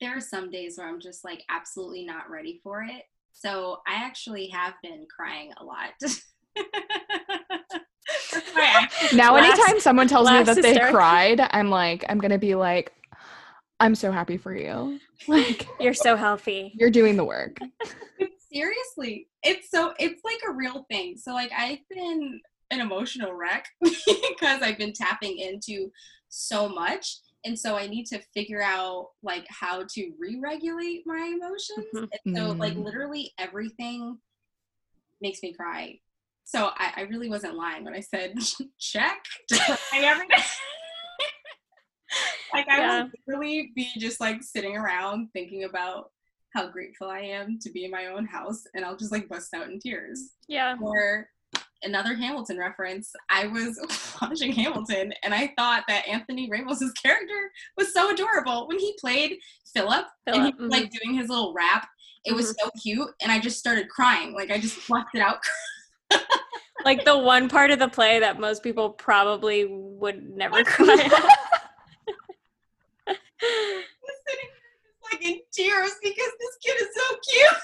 there are some days where I'm just like absolutely not ready for it. So I actually have been crying a lot. [LAUGHS] now, last, anytime someone tells me that they cried, I'm like, I'm gonna be like, I'm so happy for you. [LAUGHS] Like, you're so healthy. You're doing the work. Seriously, it's so it's like a real thing. So like I've been an emotional wreck [LAUGHS] because I've been tapping into so much and so i need to figure out like how to re-regulate my emotions mm-hmm. and so like mm. literally everything makes me cry so i, I really wasn't lying when i said [LAUGHS] check to cry every day like i yeah. would literally be just like sitting around thinking about how grateful i am to be in my own house and i'll just like bust out in tears yeah or another Hamilton reference. I was [LAUGHS] watching Hamilton and I thought that Anthony Ramos' character was so adorable when he played Philip, and he was mm-hmm. like doing his little rap. It mm-hmm. was so cute, and I just started crying. Like I just left it out. [LAUGHS] like the one part of the play that most people probably would never cry. [LAUGHS] [LAUGHS] sitting like in tears because this kid is so cute.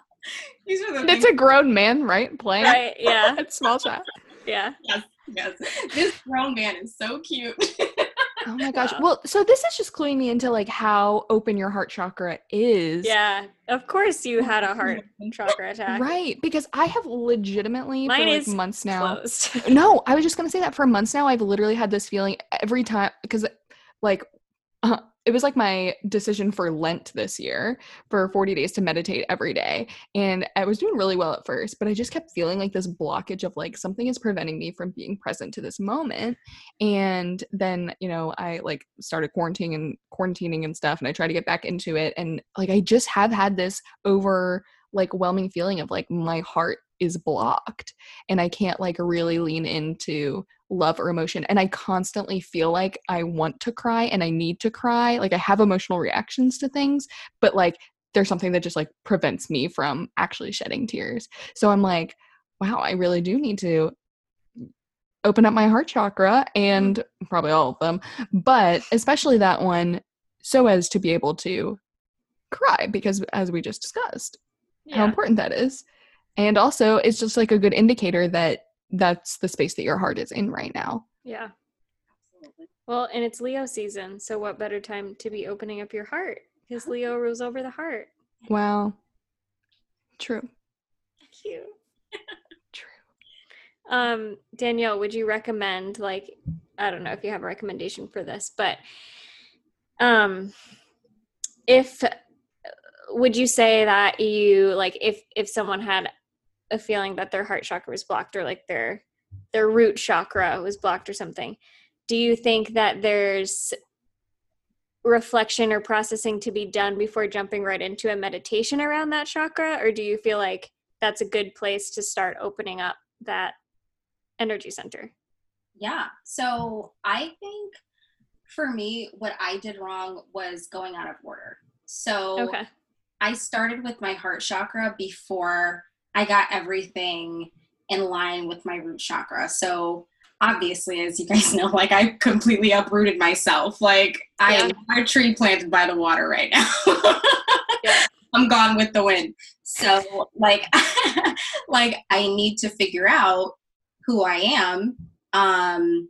[LAUGHS] These are the it's a grown man, right? Playing. Right, yeah. small child. Yeah. Yes, yes. This grown man is so cute. Oh my gosh. Well, so this is just cluing me into like how open your heart chakra is. Yeah. Of course you had a heart [LAUGHS] chakra attack. Right. Because I have legitimately Mine for like is months now. Closed. [LAUGHS] no, I was just gonna say that for months now I've literally had this feeling every time because like uh, it was like my decision for Lent this year for 40 days to meditate every day. And I was doing really well at first, but I just kept feeling like this blockage of like something is preventing me from being present to this moment. And then, you know, I like started quarantining and quarantining and stuff and I tried to get back into it. And like I just have had this over like whelming feeling of like my heart is blocked and I can't like really lean into love or emotion. And I constantly feel like I want to cry and I need to cry. Like I have emotional reactions to things, but like there's something that just like prevents me from actually shedding tears. So I'm like, wow, I really do need to open up my heart chakra mm-hmm. and probably all of them, but especially that one so as to be able to cry because as we just discussed, yeah. how important that is. And also, it's just like a good indicator that that's the space that your heart is in right now. Yeah. Well, and it's Leo season, so what better time to be opening up your heart? Because Leo rules over the heart. Wow. True. Cute. [LAUGHS] True. Um, Danielle, would you recommend like I don't know if you have a recommendation for this, but um if would you say that you like if if someone had a feeling that their heart chakra was blocked or like their their root chakra was blocked or something. Do you think that there's reflection or processing to be done before jumping right into a meditation around that chakra? Or do you feel like that's a good place to start opening up that energy center? Yeah. So i think for me what i did wrong was going out of order. So okay. i started with my heart chakra before I got everything in line with my root chakra. So obviously, as you guys [LAUGHS] know, like I completely uprooted myself. Like I am a tree planted by the water right now. [LAUGHS] yeah. I'm gone with the wind. So like [LAUGHS] like I need to figure out who I am. Um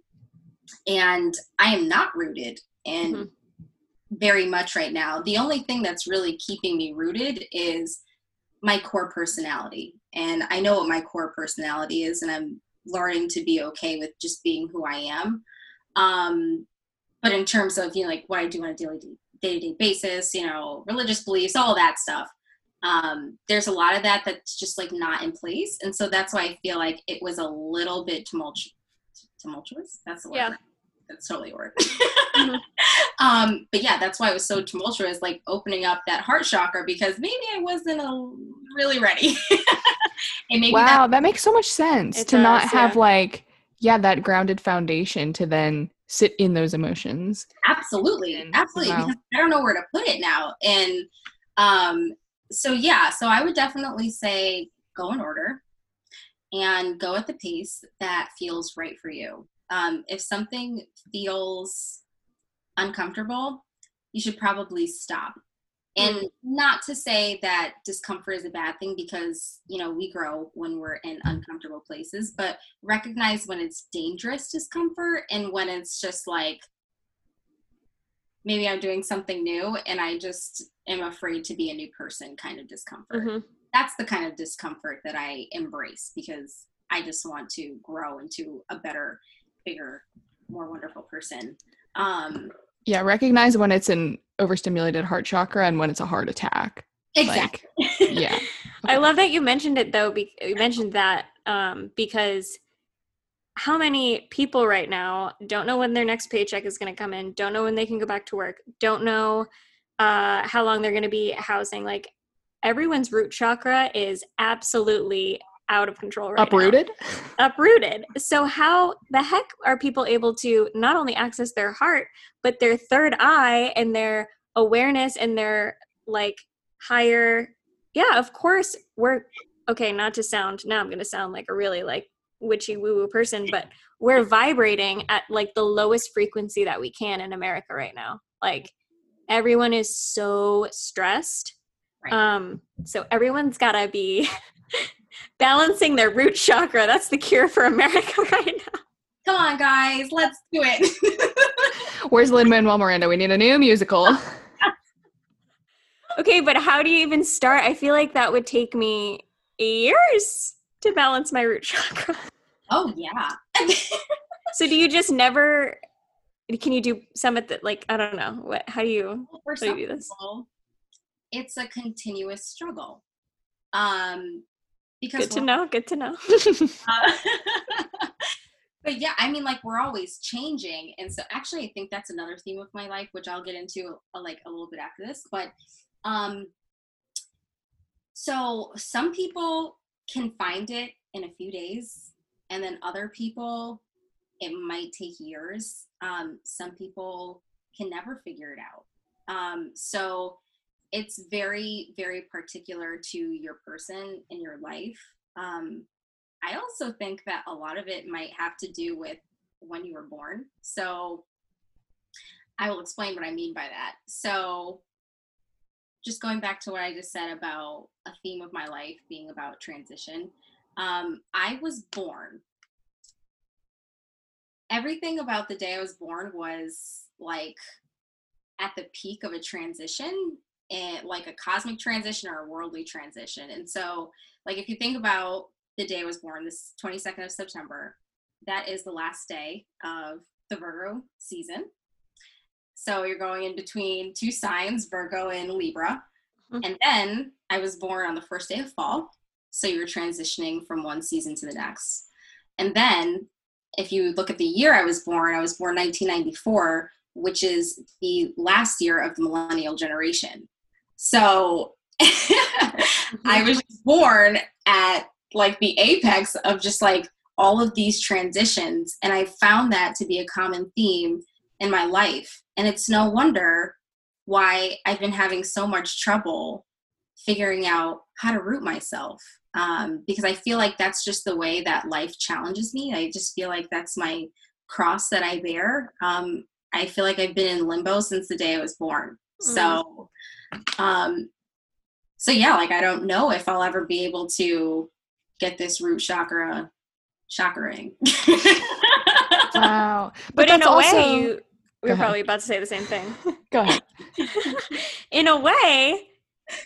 and I am not rooted in mm-hmm. very much right now. The only thing that's really keeping me rooted is my core personality. And I know what my core personality is, and I'm learning to be okay with just being who I am. Um, but in terms of, you know, like what I do on a daily day-to-day basis, you know, religious beliefs, all that stuff, um, there's a lot of that that's just like not in place. And so that's why I feel like it was a little bit tumultuous. Tumultuous? That's the word. Yeah. That's totally a word. [LAUGHS] mm-hmm. [LAUGHS] um, but yeah, that's why it was so tumultuous, like opening up that heart chakra because maybe I wasn't a, really ready. [LAUGHS] and maybe wow, that, that, makes so much sense to does, not have yeah. like yeah that grounded foundation to then sit in those emotions. Absolutely, absolutely. Wow. Because I don't know where to put it now, and um, so yeah, so I would definitely say go in order and go at the pace that feels right for you. Um, if something feels uncomfortable, you should probably stop. And mm. not to say that discomfort is a bad thing because, you know, we grow when we're in uncomfortable places, but recognize when it's dangerous discomfort and when it's just like, maybe I'm doing something new and I just am afraid to be a new person kind of discomfort. Mm-hmm. That's the kind of discomfort that I embrace because I just want to grow into a better, bigger, more wonderful person. Um, yeah, recognize when it's an overstimulated heart chakra and when it's a heart attack. Exactly. Like, [LAUGHS] yeah. I love that you mentioned it though. Be- you mentioned that um, because how many people right now don't know when their next paycheck is going to come in, don't know when they can go back to work, don't know uh, how long they're going to be housing. Like everyone's root chakra is absolutely out of control right uprooted now. uprooted so how the heck are people able to not only access their heart but their third eye and their awareness and their like higher yeah of course we're okay not to sound now i'm going to sound like a really like witchy woo woo person, but we're vibrating at like the lowest frequency that we can in America right now. Like everyone is so stressed. Right. Um, so everyone's gotta be [LAUGHS] balancing their root chakra. That's the cure for America [LAUGHS] right now. Come on, guys, let's do it. [LAUGHS] Where's Lin Manuel Miranda? We need a new musical. [LAUGHS] okay, but how do you even start? I feel like that would take me years to balance my root chakra. Oh yeah. so do you just never can you do some at the like I don't know what how do you well, for how do you do this? People, it's a continuous struggle. Um because good to know, good to know. uh, [LAUGHS] [LAUGHS] [LAUGHS] but yeah, I mean like we're always changing and so actually I think that's another theme of my life which I'll get into uh, like a little bit after this, but um so some people can find it in a few days and then other people it might take years um, some people can never figure it out um, so it's very very particular to your person in your life um, i also think that a lot of it might have to do with when you were born so i will explain what i mean by that so just going back to what I just said about a theme of my life being about transition, um, I was born. Everything about the day I was born was like at the peak of a transition and like a cosmic transition or a worldly transition. And so, like, if you think about the day I was born, this 22nd of September, that is the last day of the Virgo season. So you're going in between two signs, Virgo and Libra. Mm-hmm. And then I was born on the first day of fall. So you're transitioning from one season to the next. And then if you look at the year I was born, I was born 1994, which is the last year of the millennial generation. So [LAUGHS] I was born at like the apex of just like all of these transitions. And I found that to be a common theme in my life. And it's no wonder why I've been having so much trouble figuring out how to root myself. Um, because I feel like that's just the way that life challenges me. I just feel like that's my cross that I bear. Um, I feel like I've been in limbo since the day I was born. Mm. So, um, so yeah, like I don't know if I'll ever be able to get this root chakra chakra [LAUGHS] wow. But, but in a also, way, you we Go were probably about to say the same thing. Go ahead. [LAUGHS] in a way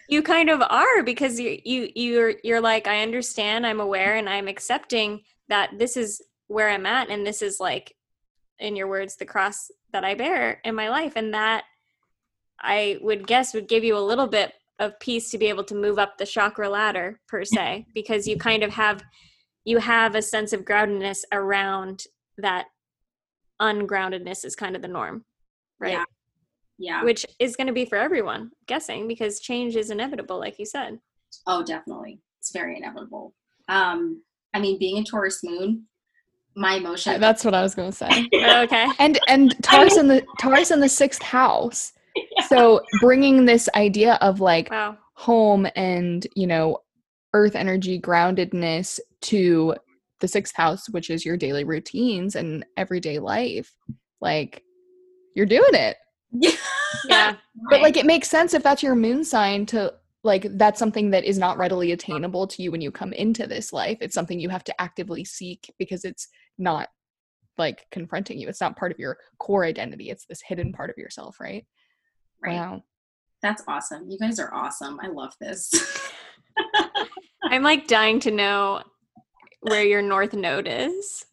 you kind of are because you you you're you're like i understand i'm aware and i'm accepting that this is where i'm at and this is like in your words the cross that i bear in my life and that i would guess would give you a little bit of peace to be able to move up the chakra ladder per se because you kind of have you have a sense of groundedness around that ungroundedness is kind of the norm right Yeah. Yeah. which is going to be for everyone I'm guessing because change is inevitable like you said Oh, definitely. It's very inevitable. Um, I mean, being a Taurus moon, my emotion. That's what I was gonna say. [LAUGHS] okay And and Taurus in the Taurus in the sixth house. [LAUGHS] So bringing this idea of like wow. home and you know earth energy groundedness to the sixth house which is your daily routines and everyday life like you're doing it. Yeah. But like it makes sense if that's your moon sign to like that's something that is not readily attainable to you when you come into this life. It's something you have to actively seek because it's not like confronting you. It's not part of your core identity. It's this hidden part of yourself right, Right. wow That's awesome. You guys are awesome. I love this. [LAUGHS] i'm like dying to know where your north node is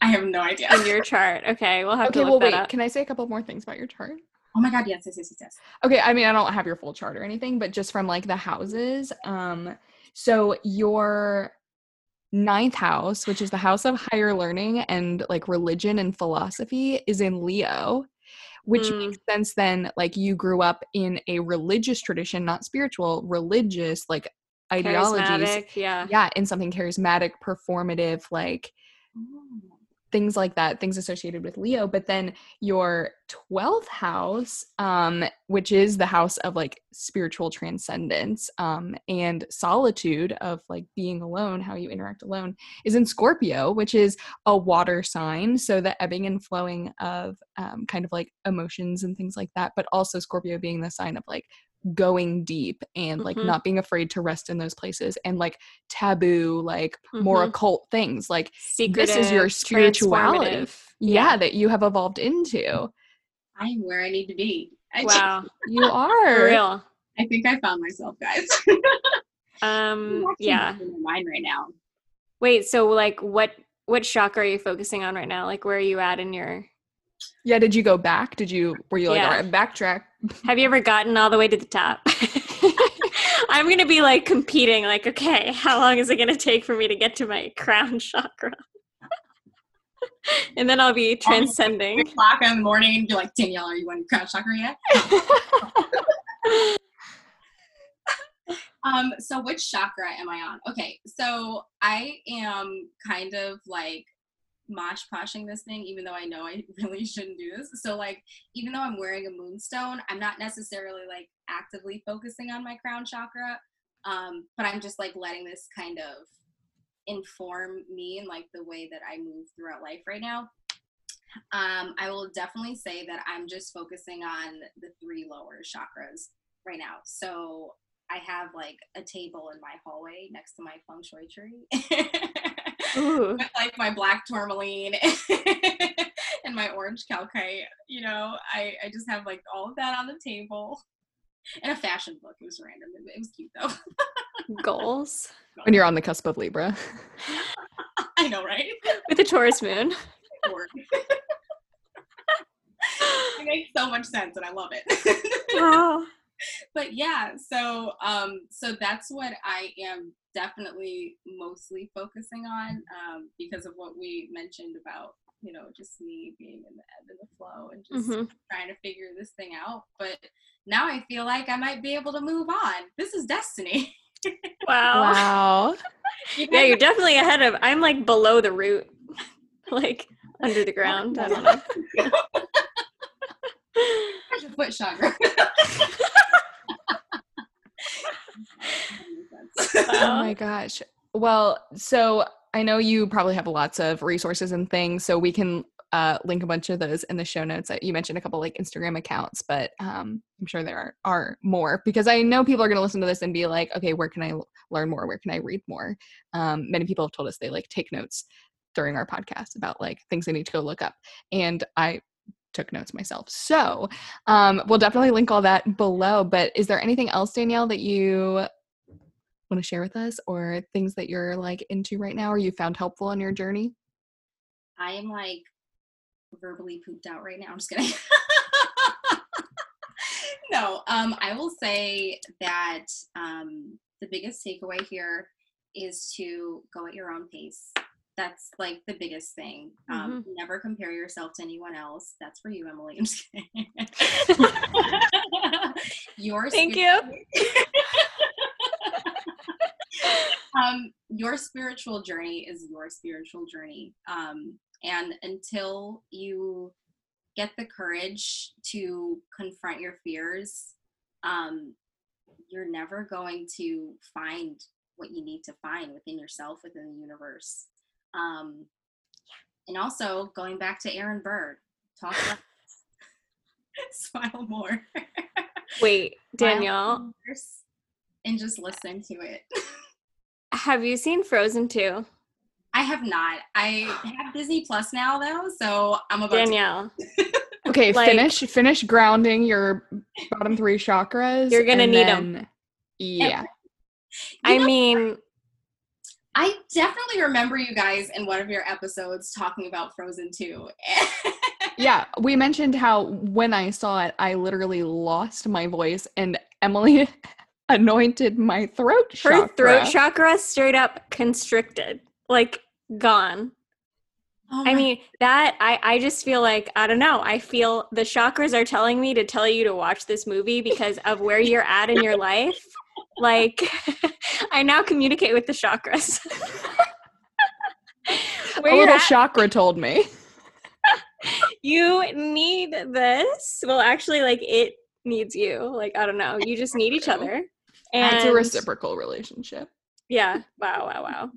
I have no idea. in your chart okay we'll have okay to well look that wait up can i say a couple more things about your chart Oh my god, yes, yes, yes, yes, yes. Okay, I mean I don't have your full chart or anything, but just from like the houses. Um so your ninth house, which is the house of higher learning and like religion and philosophy, is in Leo, which Mm. makes sense then like you grew up in a religious tradition, not spiritual, religious like ideologies. Yeah Yeah, in something charismatic, performative, like Oh. Things like that things associated with leo but then your 12th house um which is the house of like spiritual transcendence um and solitude of like being alone how you interact alone is in scorpio which is a water sign so the ebbing and flowing of um, kind of like emotions and things like that but also scorpio being the sign of like going deep and like Mhm. not being afraid to rest in those places and like taboo like more Mhm. occult things like secretive is your spirituality. transformative. yeah, that you have evolved into. I am where I need to be. I, wow [LAUGHS] You for are. real I think I found myself, guys. [LAUGHS] um yeah losing my mind right now. wait so like what what chakra are you focusing on right now like where are you at in your Yeah, did you go back? Did you were you like Yeah. all right, backtrack? [LAUGHS] Have you ever gotten all the way to the top? [LAUGHS] I'm gonna be like competing, like, okay, how long is it gonna take for me to get to my crown [LAUGHS] chakra? and then I'll be transcending. Three o'clock in the morning, you're like, Danielle, are you on crown chakra yet? Um, so which chakra am I on? Okay, so I am kind of like mosh poshing this thing, even though I know I [LAUGHS] really shouldn't do this. So like, even though I'm wearing a moonstone, I'm not necessarily like actively focusing on my crown chakra, um, but I'm just like letting this kind of inform me and like the way that I move throughout life right now. Um, I will definitely say that I'm just focusing on the three lower chakras right now. So I have like a table in my hallway next to my feng shui tree. [LAUGHS] Ooh. With like my black tourmaline [LAUGHS] and my orange calcite. You know, I, I just have like all of that on the table. And a fashion book. It was random. It, it was cute though. [LAUGHS] Goals when you're on the cusp of Libra. [LAUGHS] I know, right? with a Taurus moon. It makes so much sense and I love it. Wow. [LAUGHS] but yeah so um so that's what i am definitely mostly focusing on um because of what we mentioned about you know just me being in the ebb and the flow and just Mhm. trying to figure this thing out but now i feel like i might be able to move on this is destiny [LAUGHS] Wow. Wow. [LAUGHS] You Yeah, you're definitely ahead of. I'm like below the root, like under the ground. I don't know. foot chakra oh my gosh. Well, so I know you probably have lots of resources and things, so we can uh, link a bunch of those in the show notes. Uh, You mentioned a couple like Instagram accounts, but um, I'm sure there are, are more because I know people are going to listen to this and be like, okay, where can I l- learn more? Where can I read more? Um, many people have told us they like take notes during our podcast about like things they need to go look up, and I took notes myself. So um, we'll definitely link all that below. But is there anything else, Danielle, that you want to share with us or things that you're like into right now or you found helpful on your journey? I am like verbally pooped out right now. I'm just kidding. [LAUGHS] no, um, I will say that um, the biggest takeaway here is to go at your own pace. That's like the biggest thing. Um, Never compare yourself to anyone else. That's for you, Emily. I'm just kidding. [LAUGHS] [LAUGHS] your Thank you. Um, your spiritual journey is your spiritual journey. Um, and until you get the courage to confront your fears, um, you're never going to find what you need to find within yourself, within the universe. Um, and also going back to Aaron Burr, talk about [LAUGHS] smile more. [LAUGHS] Wait, Danielle, and just listen to it. [LAUGHS] have you seen Frozen 2? I have not. I have Disney Plus now though, so I'm about Danielle, [LAUGHS] Okay, Like- finish finish grounding your bottom three chakras. You're gonna need need 'em. then- Yeah. I know, mean, I definitely remember you guys in one of your episodes talking about Frozen 2. [LAUGHS] Yeah, we mentioned how when I saw it, I literally lost my voice, and Emily anointed my throat her chakra. throat chakra straight up constricted, like gone. Oh I mean, that I I just feel like I don't know. I feel the chakras are telling me to tell you to watch this movie because of where you're at in your life. Like [LAUGHS] I now communicate with the chakras. [LAUGHS] a where you're little at, chakra told me. [LAUGHS] you need this. Well, actually, like it needs you. Like I don't know. You just need each other. And it's a reciprocal relationship. Yeah. Wow. Wow. Wow.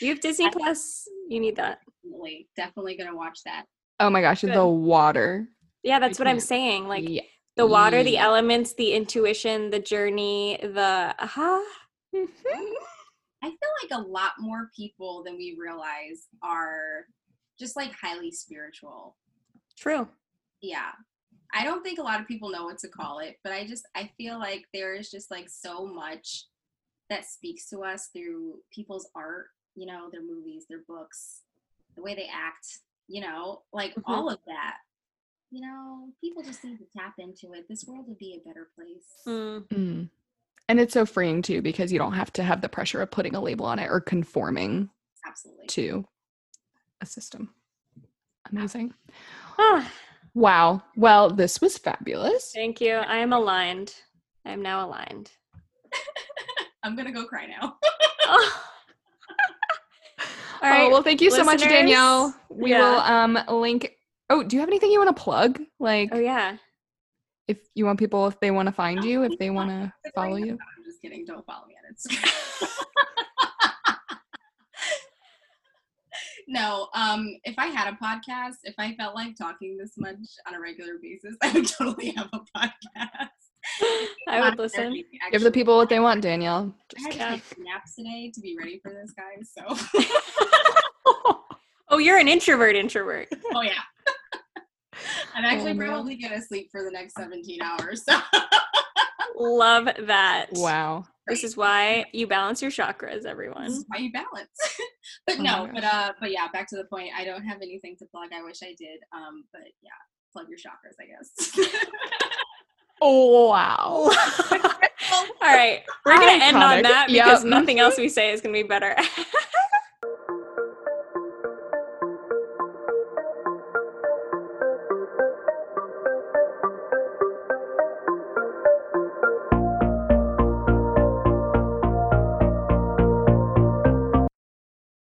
You have Disney Plus. You need that. definitely, definitely gonna watch that. Oh my gosh, Good. the water. Yeah, that's what I'm can't- saying. Like yeah. the water, the elements, the intuition, the journey, the aha. Mm-hmm. Mm-hmm. I feel like a lot more people than we realize are just like highly spiritual. True. Yeah. I don't think a lot of people know what to call it, but I just I feel like there is just like so much that speaks to us through people's art, you know, their movies, their books, the way they act, you know, like Mhm. all of that. You know, people just need to tap into it. This world would be a better place. Mm. Mm. And it's so freeing too because you don't have to have the pressure of putting a label on it or conforming Absolutely. to a system. Amazing. Ah, Wow. Well, this was fabulous. thank you. I am aligned. I am now aligned. [LAUGHS] I'm gonna go cry now. [LAUGHS] Oh. All right. oh, well, thank you so much. Danielle. We Yeah. will um link. Oh, do you have anything you want to plug? Like, oh yeah. if you want people, if they want to find you, if they want to follow you. I'm just kidding. Don't follow me on Instagram. [LAUGHS] no, um, if I had a podcast, if I felt like talking this much on a regular basis, [LAUGHS] I would totally have a podcast. [LAUGHS] I would listen. Give the people what they want, Danielle. I had Just to take naps today to be ready for this, guys. So, [LAUGHS] Oh, you're an introvert. Introvert. oh yeah, I'm actually Oh, man. probably gonna sleep for the next 17 hours. So, Love that. wow. This is why you balance your chakras, this everyone. is why you balance. [LAUGHS] but Oh no, but uh, but yeah, back to the point. I don't have anything to plug. I wish I did. Um, but yeah, plug your chakras, I guess. Oh, [LAUGHS] wow. [LAUGHS] All right. We're going to end on Iconic. that Yep. because nothing else we say is going to be better.